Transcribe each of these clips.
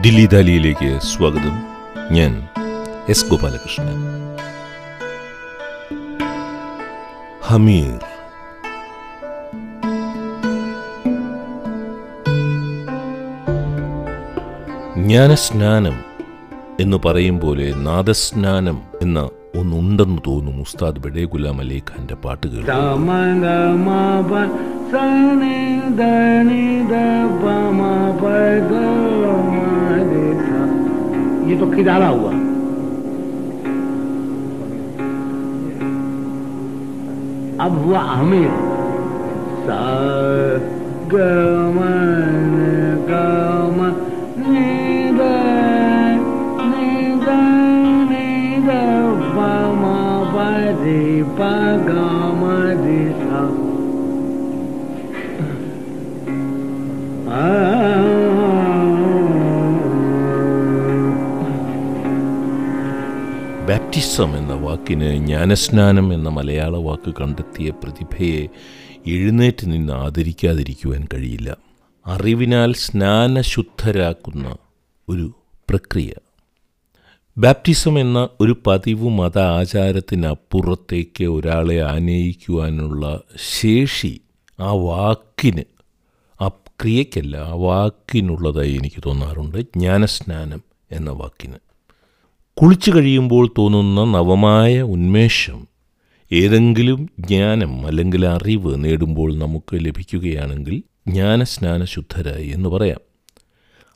ദില്ലി ദാലിയിലേക്ക് സ്വാഗതം. ഞാൻ എസ് ഗോപാലകൃഷ്ണൻ. ഹമീർ. ജ്ഞാനസ്നാനം എന്ന് പറയും പോലെ നാദസ്നാനം എന്ന ഒന്നുണ്ടെന്ന് തോന്നും ഉസ്താദ് ബഡേ ഗുലാം അലി ഖാന്റെ പാട്ടുകൾ. Samang ma ദ ये तो खिदारा हुआ। अब हुआ हमें सा गमन गम पगम ബാപ്റ്റിസം എന്ന വാക്കിന് ജ്ഞാനസ്നാനം എന്ന മലയാള വാക്ക് കണ്ടെത്തിയ പ്രതിഭയെ എഴുന്നേറ്റ് നിന്ന് ആദരിക്കാതിരിക്കുവാൻ കഴിയില്ല. അറിവിനാൽ സ്നാനശുദ്ധരാക്കുന്ന ഒരു പ്രക്രിയ. ബാപ്റ്റിസം എന്ന ഒരു പതിവ് മത ആചാരത്തിനപ്പുറത്തേക്ക് ഒരാളെ ആനയിക്കുവാനുള്ള ശേഷി ആ വാക്കിന് ആ ക്രിയയ്ക്കല്ല ആ വാക്കിനുള്ളതായി എനിക്ക് തോന്നാറുണ്ട് ജ്ഞാനസ്നാനം എന്ന വാക്കിന്. കുളിച്ചു കഴിയുമ്പോൾ തോന്നുന്ന നവമായ ഉന്മേഷം ഏതെങ്കിലും ജ്ഞാനം അല്ലെങ്കിൽ അറിവ് നേടുമ്പോൾ നമുക്ക് ലഭിക്കുകയാണെങ്കിൽ ജ്ഞാനസ്നാന ശുദ്ധരായി എന്ന് പറയാം.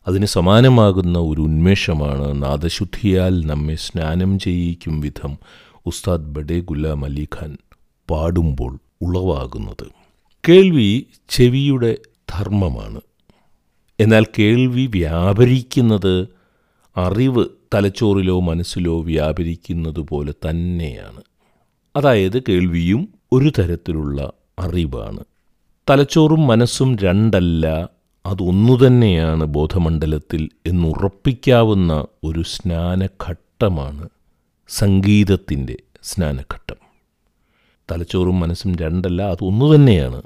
അതിന് സമാനമാകുന്ന ഒരു ഉന്മേഷമാണ് നാദശുദ്ധിയാൽ നമ്മെ സ്നാനം ചെയ്യിക്കും വിധം ഉസ്താദ് ബഡേ ഗുലാം അലി ഖാൻ പാടുമ്പോൾ ഉളവാകുന്നത്. കേൾവി ചെവിയുടെ ധർമ്മമാണ്. എന്നാൽ കേൾവി വ്യാപരിക്കുന്നത് അറിവ് തലച്ചോറിലോ മനസ്സിലോ വ്യാപരിക്കുന്നത് പോലെ തന്നെയാണ്. അതായത് കേൾവിയും ഒരു തരത്തിലുള്ള അറിവാണ്. തലച്ചോറും മനസ്സും രണ്ടല്ല അതൊന്നു തന്നെയാണ് ബോധമണ്ഡലത്തിൽ എന്നുറപ്പിക്കാവുന്ന ഒരു സ്നാനഘട്ടമാണ് സംഗീതത്തിന്റെ സ്നാനഘട്ടം. തലച്ചോറും മനസ്സും രണ്ടല്ല അതൊന്നു തന്നെയാണ്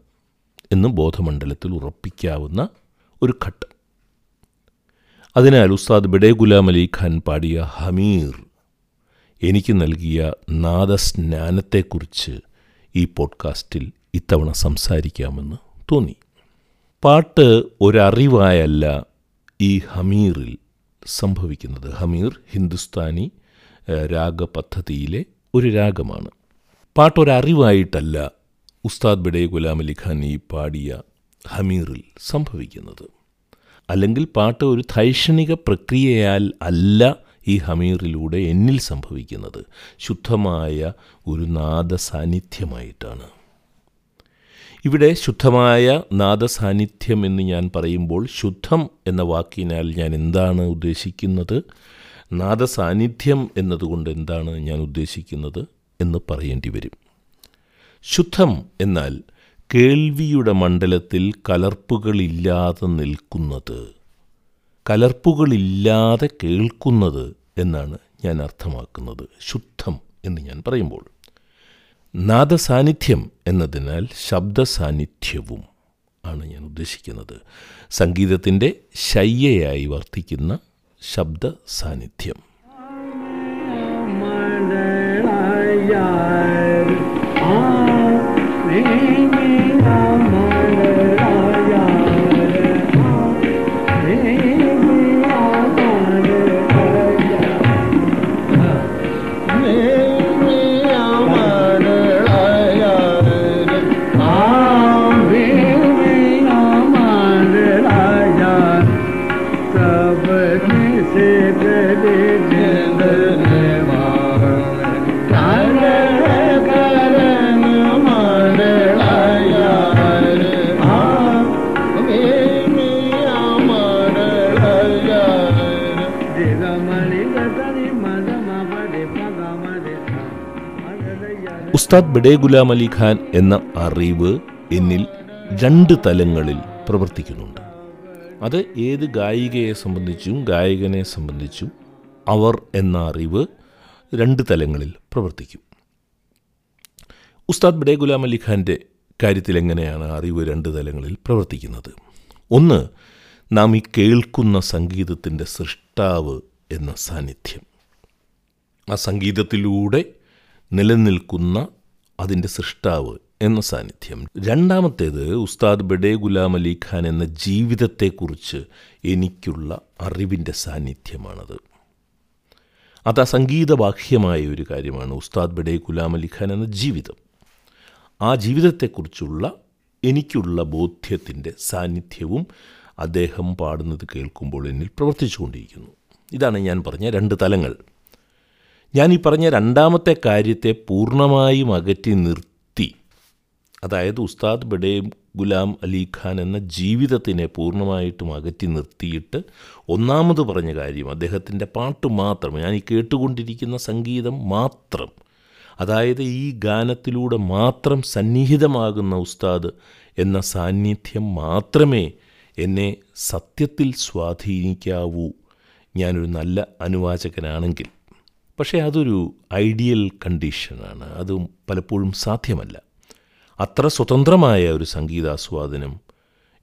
എന്ന് ബോധമണ്ഡലത്തിൽ ഉറപ്പിക്കാവുന്ന ഒരു ഘട്ടം. അതിനാൽ ഉസ്താദ് ബിഡേ ഗുലാം അലി ഖാൻ പാടിയ ഹമീർ എനിക്ക് നൽകിയ നാദസ്നാനത്തെക്കുറിച്ച് ഈ പോഡ്കാസ്റ്റിൽ ഇത്തവണ സംസാരിക്കാമെന്ന് തോന്നി. പാട്ട് ഒരറിവായല്ല ഈ ഹമീറിൽ സംഭവിക്കുന്നത്. ഹമീർ ഹിന്ദുസ്ഥാനി രാഗ രാഗപദ്ധതിയിലെ ഒരു രാഗമാണ്. പാട്ടൊരറിവായിട്ടല്ല ഉസ്താദ് ബിഡേ ഗുലാം അലി ഖാൻ ഈ പാടിയ ഹമീറിൽ സംഭവിക്കുന്നത്. അല്ലെങ്കിൽ പാട്ട് ഒരു ധൈഷണിക പ്രക്രിയയാൽ അല്ല ഈ ഹമീറിലൂടെ എന്നിൽ സംഭവിക്കുന്നത്. ശുദ്ധമായ ഒരു നാദ സാന്നിധ്യമായിട്ടാണ് ഇവിടെ ശുദ്ധമായ നാദ സാന്നിധ്യം എന്ന് ഞാൻ പറയുമ്പോൾ ശുദ്ധം എന്ന വാക്കിനാൽ ഞാൻ എന്താണ് ഉദ്ദേശിക്കുന്നത്? നാദ സാന്നിധ്യം എന്നതുകൊണ്ട് എന്താണ് ഞാൻ ഉദ്ദേശിക്കുന്നത് എന്ന് പറയേണ്ടി വരും. ശുദ്ധം എന്നാൽ കേൾവിയുടെ മണ്ഡലത്തിൽ കലർപ്പുകളില്ലാതെ നിൽക്കുന്നത്. കലർപ്പുകളില്ലാതെ കേൾക്കുന്നത് എന്നാണ് ഞാൻ അർത്ഥമാക്കുന്നത്. ശുദ്ധം എന്ന് ഞാൻ പറയുമ്പോൾ. നാദസാന്നിധ്യം എന്നതിനാൽ ശബ്ദസാന്നിധ്യവും ആണ് ഞാൻ ഉദ്ദേശിക്കുന്നത്. സംഗീതത്തിന്റെ ശയ്യയായി വർത്തിക്കുന്ന ശബ്ദ സാന്നിധ്യം ഉസ്താദ് ബിഡേ ഗുലാം അലി ഖാൻ എന്ന അറിവ് എന്നിൽ രണ്ട് തലങ്ങളിൽ പ്രവർത്തിക്കുന്നുണ്ട്. അത് ഏത് ഗായികയെ സംബന്ധിച്ചും ഗായകനെ സംബന്ധിച്ചും അവർ എന്ന അറിവ് രണ്ട് തലങ്ങളിൽ പ്രവർത്തിക്കും. ഉസ്താദ് ബിഡേ ഗുലാം അലി ഖാന്റെ കാര്യത്തിൽ എങ്ങനെയാണ് അറിവ് രണ്ട് തലങ്ങളിൽ പ്രവർത്തിക്കുന്നത്? ഒന്ന് നാം ഈ കേൾക്കുന്ന സംഗീതത്തിന്റെ സൃഷ്ടാവ് എന്ന സാന്നിധ്യം. ആ സംഗീതത്തിലൂടെ നിലനിൽക്കുന്ന അതിന്റെ സൃഷ്ടാവ് എന്ന സാന്നിധ്യം. രണ്ടാമത്തേത് ഉസ്താദ് ബഡേ ഗുലാം അലി ഖാൻ എന്ന ജീവിതത്തെക്കുറിച്ച് എനിക്കുള്ള അറിവിന്റെ സാന്നിധ്യമാണത്. അത് ആ സംഗീതബാഹ്യമായ ഒരു കാര്യമാണ് ഉസ്താദ് ബഡേ ഗുലാം അലി ഖാൻ എന്ന ജീവിതം. ആ ജീവിതത്തെക്കുറിച്ചുള്ള എനിക്കുള്ള ബോധ്യത്തിന്റെ സാന്നിധ്യവും അദ്ദേഹം പാടുന്നത് കേൾക്കുമ്പോൾ എന്നിൽ പ്രവർത്തിച്ചുകൊണ്ടിരിക്കുന്നു. ഇതാണ് ഞാൻ പറഞ്ഞ രണ്ട് തലങ്ങൾ. ഞാൻ ഈ പറഞ്ഞ രണ്ടാമത്തെ കാര്യത്തെ പൂർണമായും അകറ്റി നിർത്തി. അതായത് ഉസ്താദ് ബഡേ ഗുലാം അലി ഖാൻ എന്ന ജീവിതത്തിനെ പൂർണമായിട്ടും അകറ്റി നിർത്തിയിട്ട് ഒന്നാമത് പറഞ്ഞ കാര്യം അദ്ദേഹത്തിന്റെ പാട്ട് മാത്രം ഞാൻ ഈ കേട്ടുകൊണ്ടിരിക്കുന്ന സംഗീതം മാത്രം അതായത് ഈ ഗാനത്തിലൂടെ മാത്രം സന്നിഹിതമാകുന്ന ഉസ്താദ് എന്ന സാന്നിധ്യം മാത്രമേ എന്നെ സത്യത്തിൽ സ്വാധീനിക്കാവൂ. ഞാനൊരു നല്ല അനുവാചകനാണെങ്കിൽ. പക്ഷേ അതൊരു ഐഡിയൽ കണ്ടീഷനാണ്. അത് പലപ്പോഴും സാധ്യമല്ല. അത്ര സ്വതന്ത്രമായ ഒരു സംഗീതാസ്വാദനം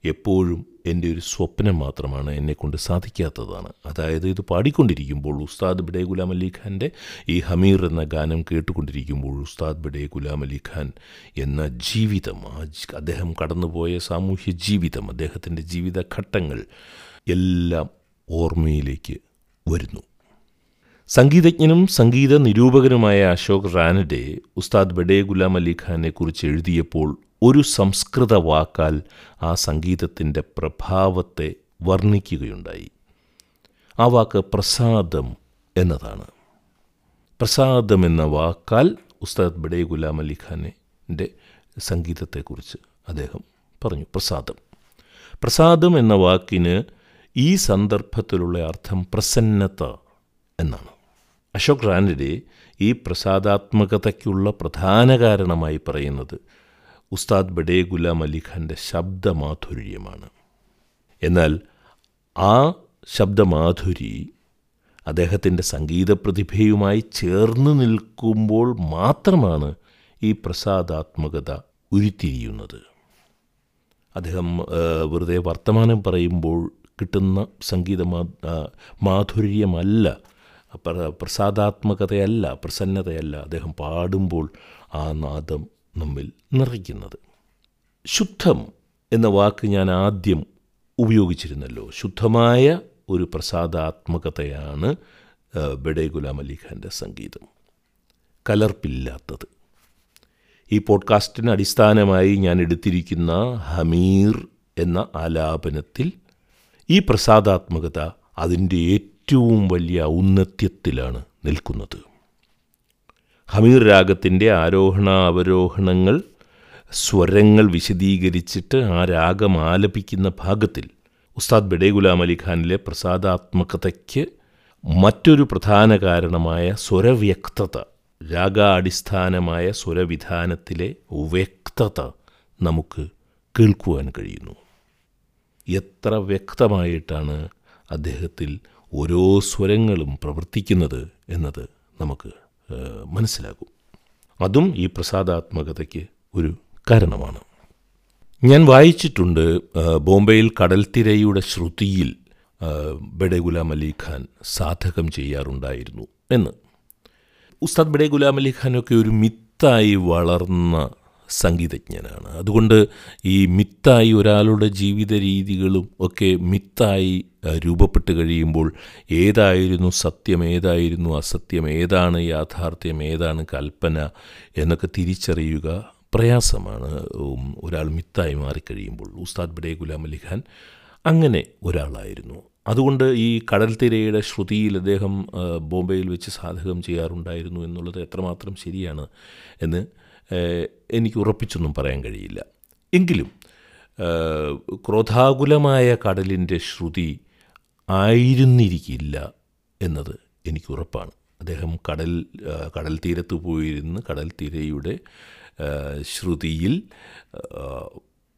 എപ്പോഴും എന്റെ ഒരു സ്വപ്നം മാത്രമാണ് എന്നെക്കൊണ്ട് സാധിക്കാത്തതാണ്. അതായത് ഇത് പാടിക്കൊണ്ടിരിക്കുമ്പോൾ ഉസ്താദ് ബിഡേ ഗുലാം അലി ഖാന്റെ ഈ ഹമീർ എന്ന ഗാനം കേട്ടുകൊണ്ടിരിക്കുമ്പോൾ ഉസ്താദ് ബിഡേ ഗുലാം അലി ഖാൻ എന്ന ജീവിതം അദ്ദേഹം കടന്നുപോയ സാമൂഹ്യ ജീവിതം അദ്ദേഹത്തിന്റെ ജീവിതഘട്ടങ്ങൾ എല്ലാം ഓർമ്മയിലേക്ക് വരുന്നു. സംഗീതജ്ഞനും സംഗീത നിരൂപകനുമായ അശോക് റാനഡെ ഉസ്താദ് ബഡേ ഗുലാം അലി ഖാനെ കുറിച്ച് എഴുതിയപ്പോൾ ഒരു സംസ്കൃത വാക്കാൽ ആ സംഗീതത്തിന്റെ പ്രഭാവത്തെ വർണിക്കുകയുണ്ടായി. ആ വാക്ക് പ്രസാദം എന്നതാണ്. പ്രസാദം എന്ന വാക്കാൽ ഉസ്താദ് ബഡേ ഗുലാം അലി ഖാനെ സംഗീതത്തെക്കുറിച്ച് അദ്ദേഹം പറഞ്ഞു. പ്രസാദം. പ്രസാദം എന്ന വാക്കിന് ഈ സന്ദർഭത്തിലുള്ള അർത്ഥം പ്രസന്നത എന്നാണ്. അശോക് റാനഡെ ഈ പ്രസാദാത്മകതയ്ക്കുള്ള പ്രധാന കാരണമായി പറയുന്നത് ഉസ്താദ് ബഡേ ഗുലാം അലി ഖാന്റെ ശബ്ദമാധുര്യമാണ്. എന്നാൽ ആ ശബ്ദമാധുരി അദ്ദേഹത്തിന്റെ സംഗീത പ്രതിഭയുമായി ചേർന്ന് നിൽക്കുമ്പോൾ മാത്രമാണ് ഈ പ്രസാദാത്മകത ഉരുത്തിരിയുന്നത്. അദ്ദേഹം വെറുതെ വർത്തമാനം പറയുമ്പോൾ കിട്ടുന്ന സംഗീത മാധുര്യമല്ല പ്രസാദാത്മകതയല്ല പ്രസന്നതയല്ല അദ്ദേഹം പാടുമ്പോൾ ആ നാദം നമ്മിൽ നിറയ്ക്കുന്നത് ശുദ്ധം എന്ന വാക്ക് ഞാൻ ആദ്യം ഉപയോഗിച്ചിരുന്നല്ലോ. ശുദ്ധമായ ഒരു പ്രസാദാത്മകതയാണ് ബെഡെ ഗുലാം അലി ഖാന്റെ സംഗീതം. കലർപ്പില്ലാത്തത്. ഈ പോഡ്കാസ്റ്റിന് അടിസ്ഥാനമായി ഞാൻ എടുത്തിരിക്കുന്ന ഹമീർ എന്ന ആലാപനത്തിൽ ഈ പ്രസാദാത്മകത അതിന്റെ ഏറ്റവും വലിയ ഔന്നത്യത്തിലാണ് നിൽക്കുന്നത്. ഹമീർ രാഗത്തിന്റെ ആരോഹണ അവരോഹണങ്ങൾ സ്വരങ്ങൾ വിശദീകരിച്ചിട്ട് ആ രാഗം ആലപിക്കുന്ന ഭാഗത്തിൽ ഉസ്താദ് ബഡേ ഗുലാം അലി ഖാനിലെ പ്രസാദാത്മകതയ്ക്ക് മറ്റൊരു പ്രധാന കാരണമായ സ്വരവ്യക്തത രാഗാടിസ്ഥാനമായ സ്വരവിധാനത്തിലെ വ്യക്തത നമുക്ക് കേൾക്കുവാൻ കഴിയുന്നു. എത്ര വ്യക്തമായിട്ടാണ് അദ്ദേഹത്തിൽ ഓരോ സ്വരങ്ങളും പ്രവർത്തിക്കുന്നത് എന്നത് നമുക്ക് മനസ്സിലാകും. അതും ഈ പ്രസാദാത്മകതയ്ക്ക് ഒരു കാരണമാണ്. ഞാൻ വായിച്ചിട്ടുണ്ട് ബോംബെയിൽ കടൽത്തിരയുടെ ശ്രുതിയിൽ ബഡേ ഗുലാം അലി ഖാൻ സാധകം ചെയ്യാറുണ്ടായിരുന്നു എന്ന്. ഉസ്താദ് ബഡേ ഗുലാം അലി ഖാനൊക്കെ ഒരു മിത്തായി വളർന്ന സംഗീതജ്ഞനാണ്. അതുകൊണ്ട് ഈ മിത്തായി ഒരാളുടെ ജീവിത രീതികളും ഒക്കെ മിത്തായി രൂപപ്പെട്ട് കഴിയുമ്പോൾ ഏതായിരുന്നു സത്യം ഏതായിരുന്നു അസത്യം ഏതാണ് യാഥാർത്ഥ്യം ഏതാണ് കൽപ്പന എന്നൊക്കെ തിരിച്ചറിയുക പ്രയാസമാണ്. ഒരാൾ മിത്തായി മാറിക്കഴിയുമ്പോൾ ഉസ്താദ് ബഡേ ഗുലാം അലി ഖാൻ അങ്ങനെ ഒരാളായിരുന്നു. അതുകൊണ്ട് ഈ കടൽ തിരയുടെ ശ്രുതിയിൽ അദ്ദേഹം ബോംബെയിൽ വെച്ച് സാധകം ചെയ്യാറുണ്ടായിരുന്നു എന്നുള്ളത് എത്രമാത്രം ശരിയാണ് എന്ന് എനിക്ക് ഉറപ്പിച്ചൊന്നും പറയാൻ കഴിയില്ല. എങ്കിലും ക്രോധാകുലമായ കടലിന്റെ ശ്രുതി ആയിരുന്നിരിക്കില്ല എന്നത് എനിക്ക് ഉറപ്പാണ്. അദ്ദേഹം കടൽ കടൽ തീരത്ത് പോയിരുന്ന് കടൽ തീരയുടെ ശ്രുതിയിൽ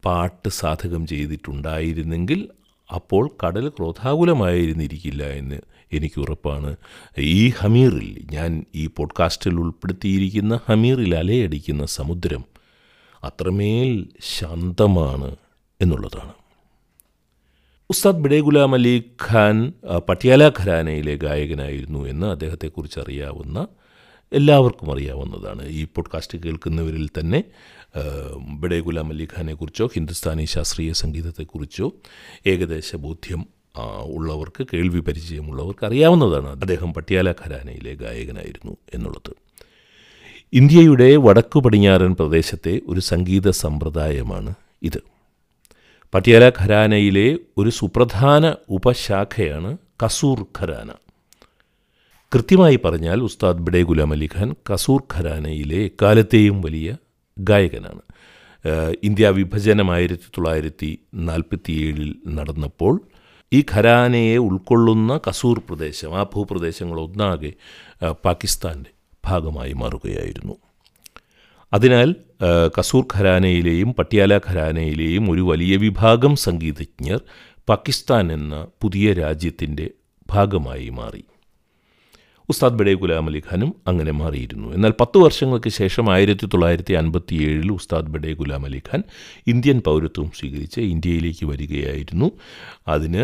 പാട്ട് സാധകം ചെയ്തിട്ടുണ്ടായിരുന്നെങ്കിൽ അപ്പോൾ കടൽ ക്രോധാകുലമായിരുന്നിരിക്കില്ല എന്ന് എനിക്ക് ഉറപ്പാണ്. ഈ ഹമീറിൽ ഞാൻ ഈ പോഡ്കാസ്റ്റിൽ ഉൾപ്പെടുത്തിയിരിക്കുന്ന ഹമീറിൽ അലയടിക്കുന്ന സമുദ്രം അത്രമേൽ ശാന്തമാണ് എന്നുള്ളതാണ്. ഉസ്താദ് ബിഡേ ഗുലാം അലി ഖാൻ പട്യാല ഖരാനയിലെ ഗായകനായിരുന്നു എന്ന് അദ്ദേഹത്തെക്കുറിച്ച് അറിയാവുന്ന എല്ലാവർക്കും അറിയാവുന്നതാണ്. ഈ പോഡ്കാസ്റ്റ് കേൾക്കുന്നവരിൽ തന്നെ ബിഡേ ഗുലാം അലി ഖാനെക്കുറിച്ചോ ഹിന്ദുസ്ഥാനി ശാസ്ത്രീയ സംഗീതത്തെക്കുറിച്ചോ ഏകദേശ ബോധ്യം ഉള്ളവർക്ക് കേൾവി പരിചയമുള്ളവർക്ക് അറിയാവുന്നതാണ്. അദ്ദേഹം പട്യാല ഖരാനയിലെ ഗായകനായിരുന്നു എന്നുള്ളത്. ഇന്ത്യയുടെ വടക്കു പടിഞ്ഞാറൻ പ്രദേശത്തെ ഒരു സംഗീത സമ്പ്രദായമാണ് ഇത്. പട്യാല ഖരാനയിലെ ഒരു സുപ്രധാന ഉപശാഖയാണ് കസൂർ ഖരാന. കൃത്യമായി പറഞ്ഞാൽ ഉസ്താദ് ബിഡേ ഗുലാം അലി ഖാൻ കസൂർ ഖരാനയിലെ എക്കാലത്തെയും വലിയ ഗായകനാണ്. ഇന്ത്യ വിഭജനം ആയിരത്തി തൊള്ളായിരത്തി നാൽപ്പത്തിയേഴിൽ നടന്നപ്പോൾ ഈ ഖരാനയെ ഉൾക്കൊള്ളുന്ന കസൂർ പ്രദേശം ആ ഭൂപ്രദേശങ്ങളൊന്നാകെ പാകിസ്ഥാന്റെ ഭാഗമായി മാറുകയായിരുന്നു. അതിനാൽ കസൂർ ഖരാനയിലെയും പട്യാല ഖരാനയിലെയും ഒരു വലിയ വിഭാഗം സംഗീതജ്ഞർ പാകിസ്ഥാൻ എന്ന പുതിയ രാജ്യത്തിന്റെ ഭാഗമായി മാറി. ഉസ്താദ് ബഡേ ഗുലാം അലി ഖാനും അങ്ങനെ മാറിയിരുന്നു. എന്നാൽ പത്ത് വർഷങ്ങൾക്ക് ശേഷം ആയിരത്തി തൊള്ളായിരത്തി അൻപത്തി ഏഴിൽ ഉസ്താദ് ബഡേ ഗുലാം അലി ഖാൻ ഇന്ത്യൻ പൗരത്വം സ്വീകരിച്ച് ഇന്ത്യയിലേക്ക് വരികയായിരുന്നു. അതിന്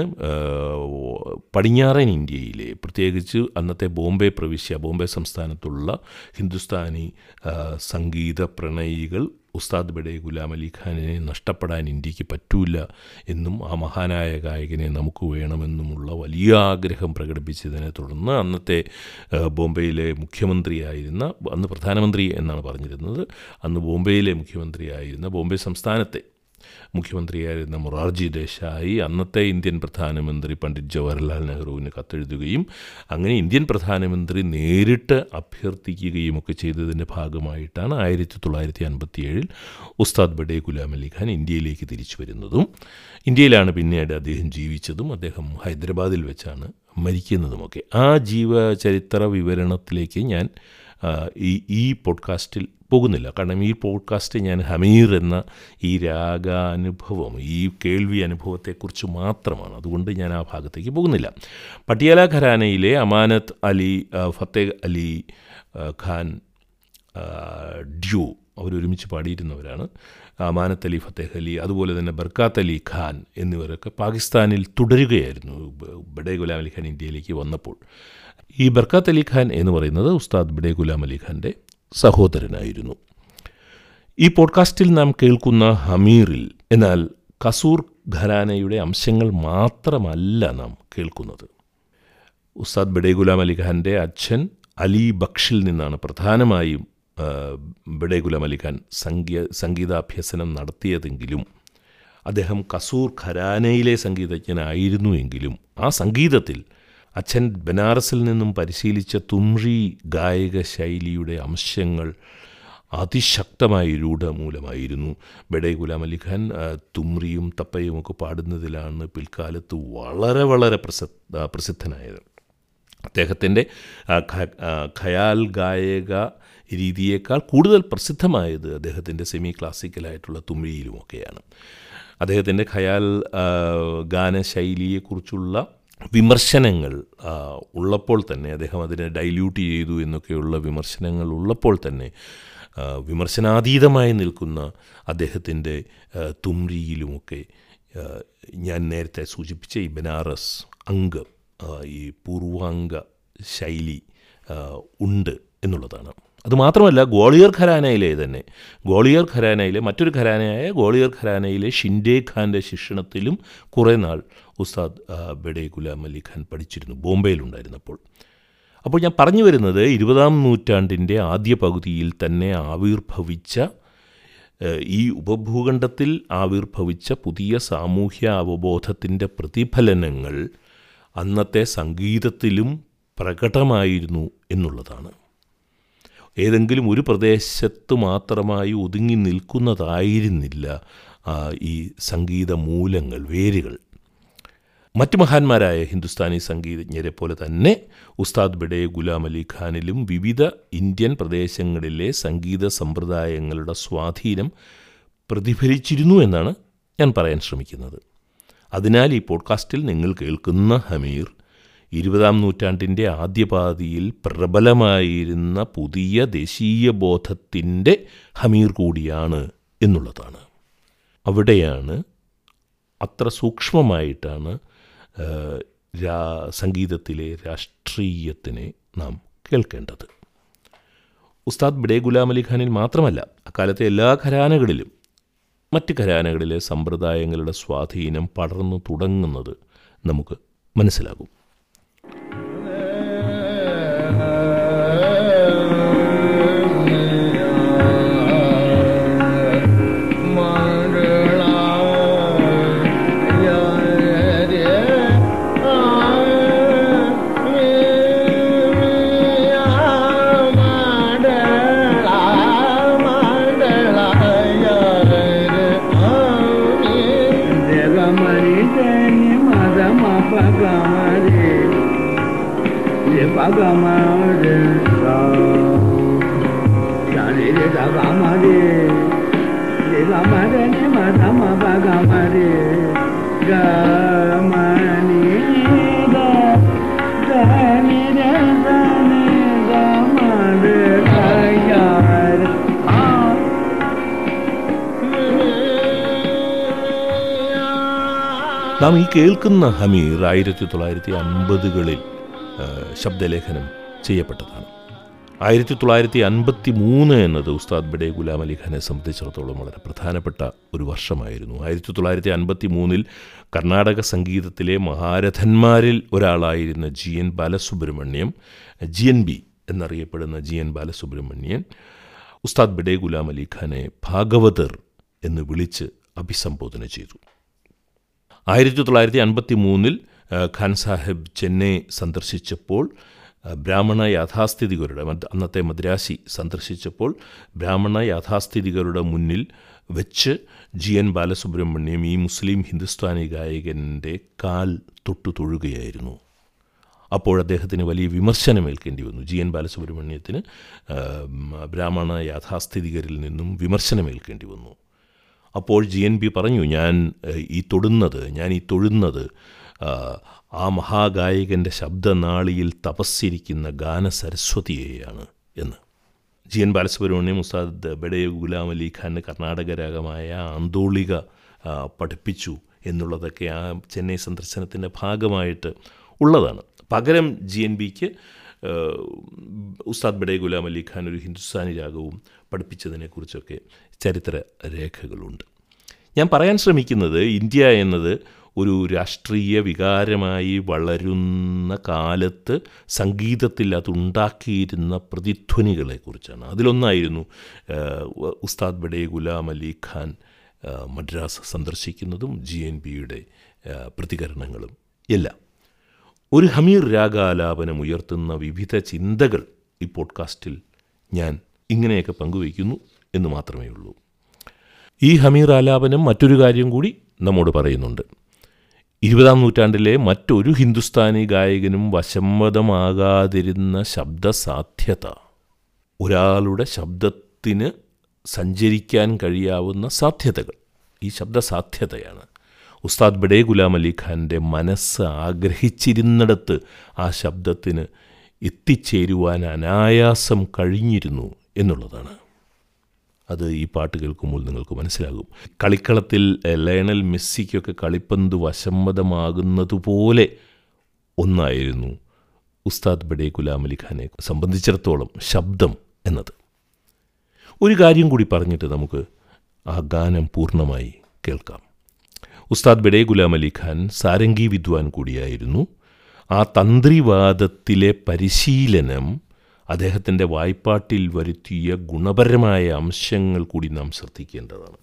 പടിഞ്ഞാറൻ ഇന്ത്യയിലെ പ്രത്യേകിച്ച് അന്നത്തെ ബോംബെ പ്രവിശ്യ ബോംബെ സംസ്ഥാനത്തുള്ള ഹിന്ദുസ്ഥാനി സംഗീത പ്രണയികൾ ഉസ്താദ് ബഡേ ഗുലാം അലി ഖാനിനെ നഷ്ടപ്പെടാൻ ഇന്ത്യയ്ക്ക് പറ്റൂല എന്നും ആ മഹാനായ ഗായകനെ നമുക്ക് വേണമെന്നുമുള്ള വലിയ ആഗ്രഹം പ്രകടിപ്പിച്ചതിനെ തുടർന്ന് അന്നത്തെ ബോംബെയിലെ മുഖ്യമന്ത്രിയായിരുന്ന അന്ന് പ്രധാനമന്ത്രി എന്നാണ് പറഞ്ഞിരുന്നത്. അന്ന് ബോംബെയിലെ മുഖ്യമന്ത്രിയായിരുന്ന ബോംബെ സംസ്ഥാനത്തെ മുഖ്യമന്ത്രിയായിരുന്ന മൊറാർജി ദേശായി അന്നത്തെ ഇന്ത്യൻ പ്രധാനമന്ത്രി പണ്ഡിറ്റ് ജവഹർലാൽ നെഹ്റുവിന് കത്തെഴുതുകയും അങ്ങനെ ഇന്ത്യൻ പ്രധാനമന്ത്രി നേരിട്ട് അഭ്യർത്ഥിക്കുകയും ഒക്കെ ചെയ്തതിന്റെ ഭാഗമായിട്ടാണ് ആയിരത്തി തൊള്ളായിരത്തി അൻപത്തി ഏഴിൽ ഉസ്താദ് ബഡേ ഗുലാം അലി ഖാൻ ഇന്ത്യയിലേക്ക് തിരിച്ചു വരുന്നതും ഇന്ത്യയിലാണ് പിന്നീട് അദ്ദേഹം ജീവിച്ചതും അദ്ദേഹം ഹൈദരാബാദിൽ വെച്ചാണ് മരിക്കുന്നതുമൊക്കെ. ആ ജീവചരിത്ര വിവരണത്തിലേക്ക് ഞാൻ ഈ ഈ പോഡ്കാസ്റ്റിൽ പോകുന്നില്ല. കാരണം ഈ പോഡ്കാസ്റ്റ് ഞാൻ ഹമീർ എന്ന ഈ രാഗാനുഭവം ഈ കേൾവി അനുഭവത്തെക്കുറിച്ച് മാത്രമാണ്. അതുകൊണ്ട് ഞാൻ ആ ഭാഗത്തേക്ക് പോകുന്നില്ല. പട്ടിയാല ഖരാനയിലെ അമാനത്ത് അലി ഫത്തേഖ് അലി ഖാൻ ഡ്യൂ അവരൊരുമിച്ച് പാടിയിരുന്നവരാണ്. അമാനത്ത് അലി ഫത്തേഹ് അലി അതുപോലെ തന്നെ ബർക്കാത്ത് അലി ഖാൻ എന്നിവരൊക്കെ പാകിസ്ഥാനിൽ തുടരുകയായിരുന്നു ബഡേ ഗുലാം അലി ഖാൻ ഇന്ത്യയിലേക്ക് വന്നപ്പോൾ. ഈ ബർക്കാത്ത് അലി ഖാൻ എന്ന് പറയുന്നത് ഉസ്താദ് ബഡേ ഗുലാം അലി ഖാന്റെ സഹോദരനായിരുന്നു. ഈ പോഡ്കാസ്റ്റിൽ നാം കേൾക്കുന്ന ഹമീറിൽ എന്നാൽ കസൂർ ഖരാനയുടെ അംശങ്ങൾ മാത്രമല്ല നാം കേൾക്കുന്നത്. ഉസ്താദ് ബഡേ ഗുലാം അലി ഖാന്റെ അച്ഛൻ അലി ബക്ഷിൽ നിന്നാണ് പ്രധാനമായും ബഡേ ഗുലാം അലി ഖാൻ സംഗീ സംഗീതാഭ്യസനം നടത്തിയതെങ്കിലും അദ്ദേഹം കസൂർ ഖരാനയിലെ സംഗീതജ്ഞനായിരുന്നു എങ്കിലും ആ സംഗീതത്തിൽ അച്ഛൻ ബനാറസിൽ നിന്നും പരിശീലിച്ച തുമ്രി ഗായക ശൈലിയുടെ അംശങ്ങൾ അതിശക്തമായി രൂഢമൂലമായിരുന്നു. ബഡേ ഗുലാം അലി ഖാൻ ആ, തുമ്രിയും തപ്പയും ഒക്കെ പാടുന്നതിലാണ് പിൽക്കാലത്ത് വളരെ വളരെ പ്രസിദ്ധ പ്രസിദ്ധനായത്. അദ്ദേഹത്തിന്റെ ഖയാൽ ഗായക രീതിയേക്കാൾ കൂടുതൽ പ്രസിദ്ധമായത് അദ്ദേഹത്തിന്റെ സെമി ക്ലാസിക്കലായിട്ടുള്ള തുമ്രിയിലുമൊക്കെയാണ് അദ്ദേഹത്തിന്റെ ഖയാൽ ഗാനശൈലിയെക്കുറിച്ചുള്ള വിമർശനങ്ങൾ ഉള്ളപ്പോൾ തന്നെ അദ്ദേഹം അതിനെ ഡൈല്യൂട്ട് ചെയ്തു എന്നൊക്കെയുള്ള വിമർശനങ്ങൾ ഉള്ളപ്പോൾ തന്നെ വിമർശനാതീതമായി നിൽക്കുന്ന അദ്ദേഹത്തിന്റെ തുമ്രിയിലുമൊക്കെ ഞാൻ നേരത്തെ സൂചിപ്പിച്ച ഈ ബനാറസ് അംഗം ഈ പൂർവാംഗ ശൈലി ഉണ്ട് എന്നുള്ളതാണ്. അതുമാത്രമല്ല ഗ്വാളിയർ ഖരാനയിലെ തന്നെ. ഗ്വാളിയർ ഖരാനയിലെ മറ്റൊരു ഖരാനയായ ഗ്വാളിയർ ഖരാനയിലെ ഷിൻഡേ ഖാന്റെ ശിക്ഷണത്തിലും കുറേ നാൾ ഉസ്താദ് ബെഡെ ഗുലാം അലി ഖാൻ പഠിച്ചിരുന്നു ബോംബെയിലുണ്ടായിരുന്നപ്പോൾ അപ്പോൾ ഞാൻ പറഞ്ഞു വരുന്നത് ഇരുപതാം നൂറ്റാണ്ടിന്റെ ആദ്യ പകുതിയിൽ തന്നെ ആവിർഭവിച്ച ഈ ഉപഭൂഖണ്ഡത്തിൽ ആവിർഭവിച്ച പുതിയ സാമൂഹ്യ അവബോധത്തിന്റെ പ്രതിഫലനങ്ങൾ അന്നത്തെ സംഗീതത്തിലും പ്രകടമായിരുന്നു എന്നുള്ളതാണ്. ഏതെങ്കിലും ഒരു പ്രദേശത്ത് മാത്രമായി ഒതുങ്ങി നിൽക്കുന്നതായിരുന്നില്ല ഈ സംഗീത മൂലങ്ങൾ വേരുകൾ. മറ്റ് മഹാന്മാരായ ഹിന്ദുസ്ഥാനി സംഗീതജ്ഞരെ പോലെ തന്നെ ഉസ്താദ് ബിഡെ ഗുലാം അലി ഖാനിലും വിവിധ ഇന്ത്യൻ പ്രദേശങ്ങളിലെ സംഗീത സമ്പ്രദായങ്ങളുടെ സ്വാധീനം പ്രതിഫലിച്ചിരുന്നു എന്നാണ് ഞാൻ പറയാൻ ശ്രമിക്കുന്നത്. അതിനാൽ ഈ പോഡ്കാസ്റ്റിൽ നിങ്ങൾ കേൾക്കുന്ന ഹമീർ ഇരുപതാം നൂറ്റാണ്ടിന്റെ ആദ്യപാതിയിൽ പ്രബലമായിരുന്ന പുതിയ ദേശീയ ബോധത്തിന്റെ ഹമീർ കൂടിയാണ് എന്നുള്ളതാണ്. അവിടെയാണ് അത്ര സൂക്ഷ്മമായിട്ടാണ് രാ സംഗീതത്തിലെ രാഷ്ട്രീയത്തിനെ നാം കേൾക്കേണ്ടത്. ഉസ്താദ് ബിഡേ ഗുലാം അലി ഖാനിൽ മാത്രമല്ല അക്കാലത്തെ എല്ലാ ഖരാനകളിലും മറ്റ് ഖരാനകളിലെ സമ്പ്രദായങ്ങളുടെ സ്വാധീനം പടർന്നു തുടങ്ങുന്നത് നമുക്ക് മനസ്സിലാകും. Thank you. നാം ഈ കേൾക്കുന്ന ഹമീർ ആയിരത്തി തൊള്ളായിരത്തി അൻപതുകളിൽ ശബ്ദലേഖനം ചെയ്യപ്പെട്ടതാണ്. ആയിരത്തി തൊള്ളായിരത്തി അൻപത്തി മൂന്ന് എന്നത് ഉസ്താദ് ബഡേ ഗുലാം അലി ഖാനെ സംബന്ധിച്ചിടത്തോളം വളരെ പ്രധാനപ്പെട്ട ഒരു വർഷമായിരുന്നു. ആയിരത്തി തൊള്ളായിരത്തി അൻപത്തി മൂന്നിൽ കർണാടക സംഗീതത്തിലെ മഹാരഥന്മാരിൽ ഒരാളായിരുന്ന G N Balasubramaniam G N B എന്നറിയപ്പെടുന്ന ജി എൻ ബാലസുബ്രഹ്മണ്യൻ ഉസ്താദ് ബഡേ ഗുലാം അലി ഖാനെ ഭാഗവതർ എന്ന് വിളിച്ച് അഭിസംബോധന ചെയ്തു. ആയിരത്തി തൊള്ളായിരത്തി അൻപത്തി മൂന്നിൽ ഖാൻ സാഹിബ് ചെന്നൈ സന്ദർശിച്ചപ്പോൾ ബ്രാഹ്മണ യാഥാസ്ഥിതികരുടെ അന്നത്തെ മദ്രാസി സന്ദർശിച്ചപ്പോൾ ബ്രാഹ്മണ യാഥാസ്ഥിതികരുടെ മുന്നിൽ വെച്ച് ജി എൻ ബാലസുബ്രഹ്മണ്യം ഈ മുസ്ലിം ഹിന്ദുസ്ഥാനി ഗായകന്റെ കാൽ തൊട്ടു തൊഴുകയായിരുന്നു. അപ്പോൾ അദ്ദേഹത്തിന് വലിയ വിമർശനമേൽക്കേണ്ടി വന്നു. ജി എൻ ബാലസുബ്രഹ്മണ്യത്തിന് ബ്രാഹ്മണ യാഥാസ്ഥിതികരിൽ നിന്നും വിമർശനമേൽക്കേണ്ടി വന്നു. അപ്പോൾ ജി എൻ ബി പറഞ്ഞു ഞാൻ ഈ തൊടുന്നത് ഞാൻ ഈ തൊഴുന്നത് ആ, മഹാഗായകന്റെ ശബ്ദനാളിയിൽ തപസ്സിരിക്കുന്ന ഗാന സരസ്വതിയെയാണ് എന്ന്. ജി എൻ ബാലസുബ്രഹ്മണ്യം ഉസ്താദ് ബെഡെ ഗുലാം അലി ഖാൻ കർണാടക രാഗമായ ആന്തോളിക പഠിപ്പിച്ചു എന്നുള്ളതൊക്കെ ആ ചെന്നൈ സന്ദർശനത്തിന്റെ ഭാഗമായിട്ട് ഉള്ളതാണ്. പകരം ജി എൻ ബിക്ക് ഉസ്താദ് ബഡേ ഗുലാം അലി ഖാൻ ഒരു ഹിന്ദുസ്ഥാനി രാഗവും പഠിപ്പിച്ചതിനെക്കുറിച്ചൊക്കെ ചരിത്ര രേഖകളുണ്ട്. ഞാൻ പറയാൻ ശ്രമിക്കുന്നത് ഇന്ത്യ എന്നത് ഒരു രാഷ്ട്രീയ വികാരമായി വളരുന്ന കാലത്ത് സംഗീതത്തിൽ അതുണ്ടാക്കിയിരുന്ന പ്രതിധ്വനികളെക്കുറിച്ചാണ്. അതിലൊന്നായിരുന്നു ഉസ്താദ് ബഡേ ഗുലാം അലി ഖാൻ മദ്രാസ് സന്ദർശിക്കുന്നതും ജി എൻ ബിയുടെ പ്രതികരണങ്ങളും എല്ലാം. ഒരു ഹമീർ രാഗാലാപനം ഉയർത്തുന്ന വിവിധ ചിന്തകൾ ഈ പോഡ്കാസ്റ്റിൽ ഞാൻ ഇങ്ങനെയൊക്കെ പങ്കുവയ്ക്കുന്നു എന്ന് മാത്രമേ ഉള്ളൂ. ഈ ഹമീർ ആലാപനം മറ്റൊരു കാര്യം കൂടി നമ്മോട് പറയുന്നുണ്ട്. ഇരുപതാം നൂറ്റാണ്ടിലെ മറ്റൊരു ഹിന്ദുസ്ഥാനി ഗായകനും വശംവദമാകാതിരുന്ന ശബ്ദസാധ്യത. ഒരാളുടെ ശബ്ദത്തിന് സഞ്ചരിക്കാൻ കഴിയാവുന്ന സാധ്യതകൾ. ഈ ശബ്ദസാധ്യതയാണ് ഉസ്താദ് ബഡേ ഗുലാം അലി ഖാന്റെ മനസ്സ് ആഗ്രഹിച്ചിരുന്നിടത്ത് ആ ശബ്ദത്തിന് എത്തിച്ചേരുവാൻ അനായാസം കഴിഞ്ഞിരുന്നു എന്നുള്ളതാണ്. അത് ഈ പാട്ട് കേൾക്കുമ്പോൾ നിങ്ങൾക്ക് മനസ്സിലാകും. കളിക്കളത്തിൽ ലയണൽ മെസ്സിക്കൊക്കെ കളിപ്പന്ത് വശമ്മതമാകുന്നതുപോലെ ഒന്നായിരുന്നു ഉസ്താദ് ബഡേ ഗുലാം അലി ഖാനെ സംബന്ധിച്ചിടത്തോളം ശബ്ദം എന്നത്. ഒരു കാര്യം കൂടി പറഞ്ഞിട്ട് നമുക്ക് ആ ഗാനം പൂർണമായി കേൾക്കാം. ഉസ്താദ് ബഡേ ഗുലാം അലി ഖാൻ സാരംഗി വിദ്വാൻ കൂടിയായിരുന്നു. ആ തന്ത്രിവാദത്തിലെ പരിശീലനം അദ്ദേഹത്തിന്റെ വായ്പാട്ടിൽ വരുത്തിയ ഗുണപരമായ അംശങ്ങൾ കൂടി നാം ശ്രദ്ധിക്കേണ്ടതാണ്.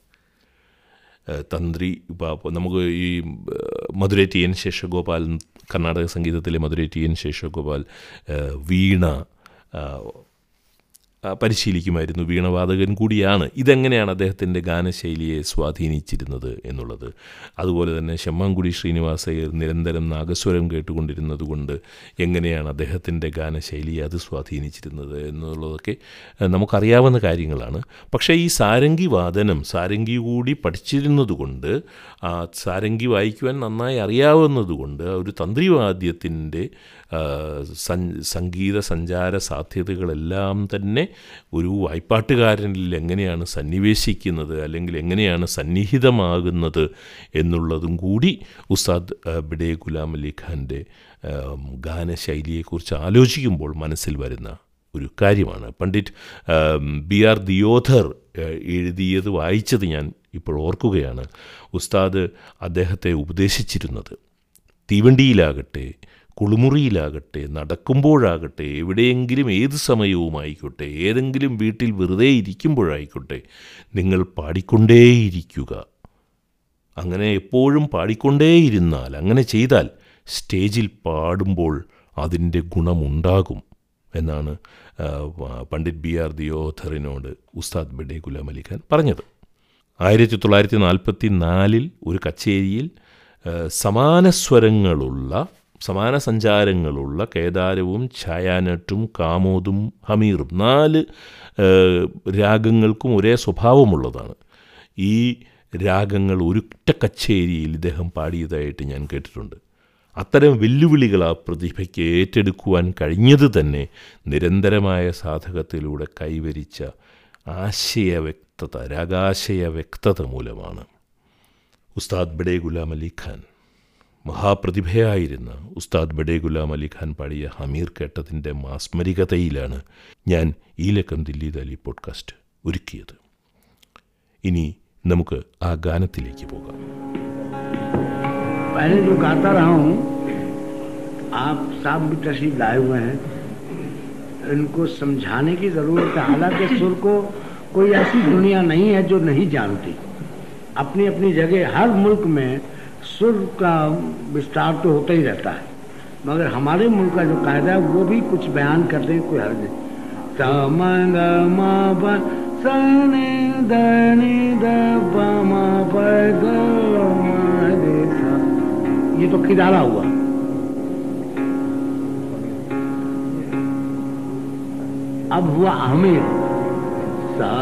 തന്ത്രി നമുക്ക് ഈ മധുരൈ ടി എൻ ശേഷഗോപാൽ കർണാടക സംഗീതത്തിലെ മധുരൈ ടി എൻ ശേഷഗോപാൽ വീണ പരിശീലിക്കുമായിരുന്നു. വീണവാതകൻ കൂടിയാണ്. ഇതെങ്ങനെയാണ് അദ്ദേഹത്തിന്റെ ഗാനശൈലിയെ സ്വാധീനിച്ചിരുന്നത് എന്നുള്ളത്. അതുപോലെ തന്നെ ശമ്മാങ്കുടി ശ്രീനിവാസയ്യർ നിരന്തരം നാഗസ്വരം കേട്ടുകൊണ്ടിരുന്നതുകൊണ്ട് എങ്ങനെയാണ് അദ്ദേഹത്തിന്റെ ഗാനശൈലിയെ അത് സ്വാധീനിച്ചിരുന്നത് എന്നുള്ളതൊക്കെ നമുക്കറിയാവുന്ന കാര്യങ്ങളാണ്. പക്ഷേ ഈ സാരംഗി വാദനം സാരംഗി കൂടി പഠിച്ചിരുന്നതുകൊണ്ട് സാരംഗി വായിക്കുവാൻ നന്നായി അറിയാവുന്നതുകൊണ്ട് ഒരു തന്ത്രിവാദ്യത്തിന്റെ സംഗീത സഞ്ചാര സാധ്യതകളെല്ലാം തന്നെ ഒരു വായ്പാട്ടുകാരനിൽ എങ്ങനെയാണ് സന്നിവേശിക്കുന്നത് അല്ലെങ്കിൽ എങ്ങനെയാണ് സന്നിഹിതമാകുന്നത് എന്നുള്ളതും കൂടി ഉസ്താദ് ബിഡെ ഗുലാം അലി ഖാന്റെ ഗാനശൈലിയെക്കുറിച്ച് ആലോചിക്കുമ്പോൾ മനസ്സിൽ വരുന്ന ഒരു കാര്യമാണ്. പണ്ഡിറ്റ് ബി ആർ ദിയോധർ എഴുതിയത് വായിച്ചത് ഞാൻ ഇപ്പോൾ ഓർക്കുകയാണ്. ഉസ്താദ് അദ്ദേഹത്തെ ഉപദേശിച്ചിരുന്നത് തീവണ്ടിയിലാകട്ടെ കുളിമുറിയിലാകട്ടെ നടക്കുമ്പോഴാകട്ടെ എവിടെയെങ്കിലും ഏത് സമയവുമായിക്കോട്ടെ ഏതെങ്കിലും വീട്ടിൽ വെറുതെ ഇരിക്കുമ്പോഴായിക്കോട്ടെ നിങ്ങൾ പാടിക്കൊണ്ടേയിരിക്കുക. അങ്ങനെ എപ്പോഴും പാടിക്കൊണ്ടേയിരുന്നാൽ അങ്ങനെ ചെയ്താൽ സ്റ്റേജിൽ പാടുമ്പോൾ അതിന്റെ ഗുണമുണ്ടാകും എന്നാണ് പണ്ഡിറ്റ് ബി ആർ ദിയോധറിനോട് ഉസ്താദ് ബെഡെ ഗുലാം അലി ഖാൻ പറഞ്ഞത്. ആയിരത്തി തൊള്ളായിരത്തി നാൽപ്പത്തി നാലിൽ ഒരു കച്ചേരിയിൽ സമാന സ്വരങ്ങളുള്ള സമാന സഞ്ചാരങ്ങളുള്ള കേദാരവും ഛായാനട്ടും കാമോദും ഹമീറും നാല് രാഗങ്ങൾക്കും ഒരേ സ്വഭാവമുള്ളതാണ്. ഈ രാഗങ്ങൾ ഒരൊറ്റ കച്ചേരിയിൽ ഇദ്ദേഹം പാടിയതായിട്ട് ഞാൻ കേട്ടിട്ടുണ്ട്. അത്തരം വെല്ലുവിളികൾ ആ പ്രതിഭയ്ക്ക് ഏറ്റെടുക്കുവാൻ കഴിഞ്ഞത് തന്നെ നിരന്തരമായ സാധകത്തിലൂടെ കൈവരിച്ച ആശയ വ്യക്തത രാഗാശയ വ്യക്തത മൂലമാണ്. ഉസ്താദ് ബഡേ ഗുലാം അലി ഖാൻ. മഹാപ്രതിഭയായിരുന്ന ഉസ്താദ് ബഡേ ഗുലാം അലി ഖാൻ പാടിയ ഹമീർ കേട്ടതിൻ്റെ മാസ്മരികതയിലാണ് ഞാൻ ഈ ലക്കം ദില്ലി ദലി പോഡ്കാസ്റ്റ് ഒരുക്കിയത് ഇനി നമുക്ക് ആ ഗാനത്തിലേക്ക് പോകാം पहले जो गाता रहा हूँ आप साहब भी तशरीफ लाए हुए हैं इनको समझाने की जरूरत है हालांकि सुर को कोई ऐसी दुनिया नहीं है जो नहीं जानती अपनी अपनी जगह हर मुल्क में सुर का विस्तार तो होता ही रहता है। मगर हमारे मुल्क का जो कायदा है, वो भी कुछ बयान करते हैं कोई हर्ज नहीं। सनि धनि ध प म प ग म रे सा ये तो किदारा हुआ। अब हुआ आमिर सा,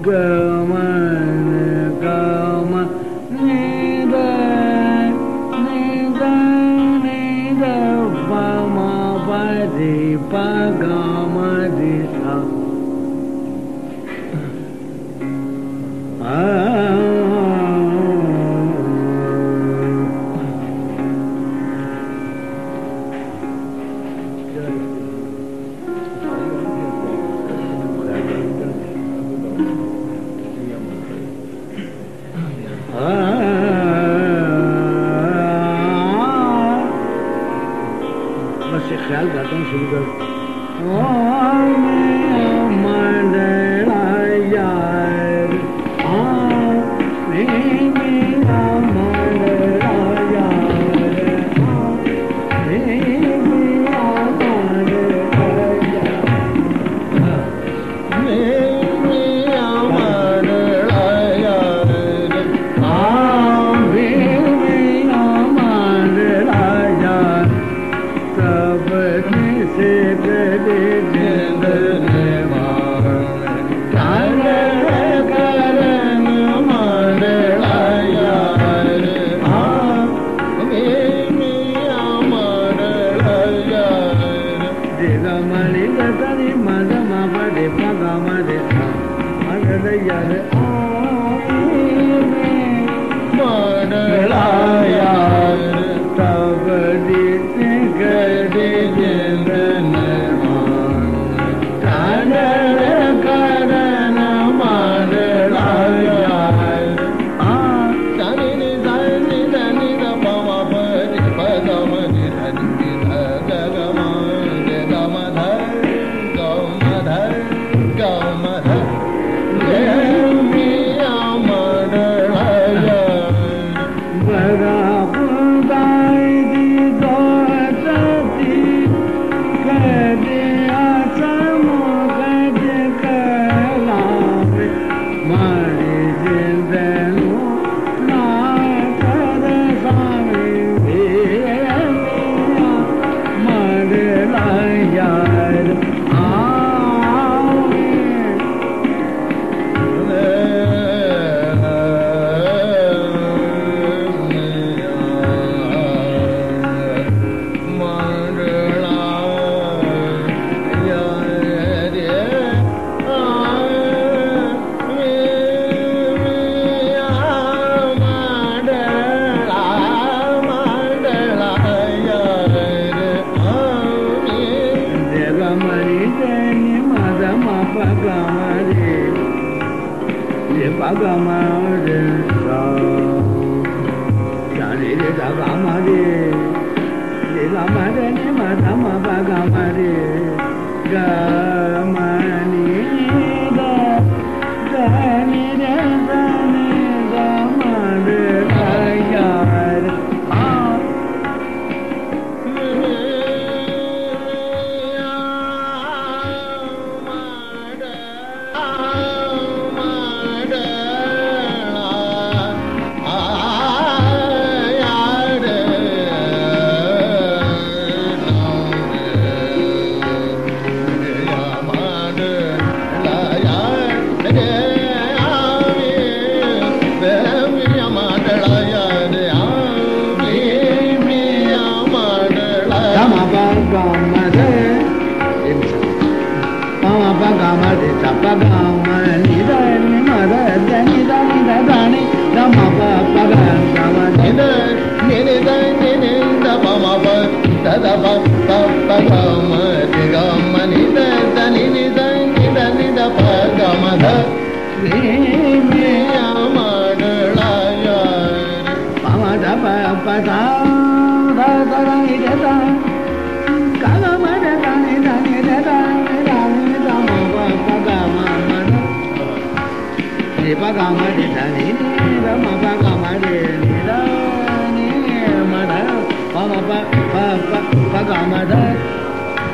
ग, म Shri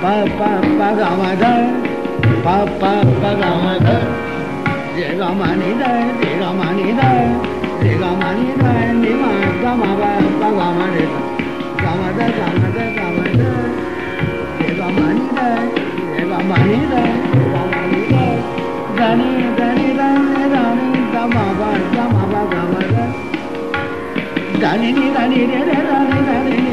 pa pa pa ga ma da pa pa pa ga ma da re ga ma ni da re ga ma ni da re ga ma ni da ni ma ga ma pa pa gama re ga ma da ga ma da ga, ma, da re ga, ma ni da re ga, ma ni da. Re ga ma ni da da ni da ni da ni da ni da ma ba ga ma ba ga, ma, da. Da ni ni da ni re re da ni da ni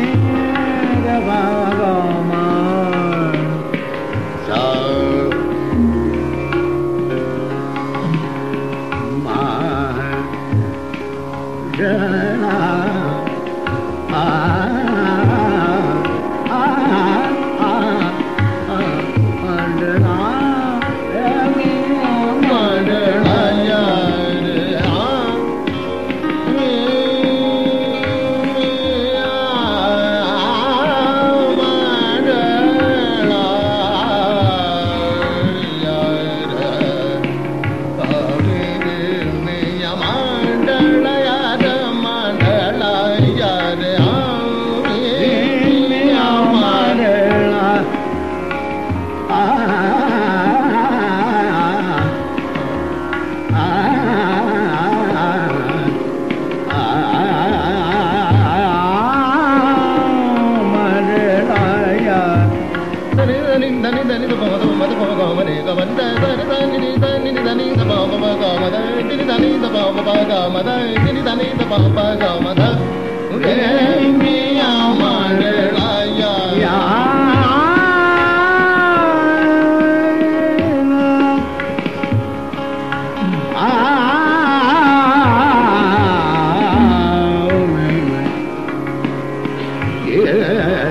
ấy, ấy, ấy, ấy.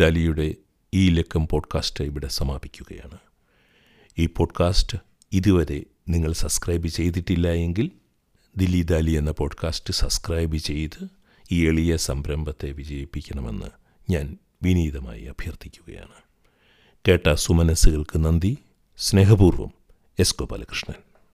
Delhi ഈ ലക്കം podcast ഇവിടെ സമാപിക്കുകയാണ്. ഈ podcast ഇതുവരെ നിങ്ങൾ subscribe ചെയ്തിട്ടില്ല എങ്കിൽ ദില്ലി ദാലി എന്ന podcast subscribe ചെയ്ത് ഈ എളിയ സംരംഭത്തെ വിജയിപ്പിക്കണമെന്ന് ഞാൻ വിനീതമായി അഭ്യർത്ഥിക്കുകയാണ്. കേട്ട സുമനസ്സുകൾക്ക് നന്ദി. സ്നേഹപൂർവം എസ് ഗോപാലകൃഷ്ണൻ.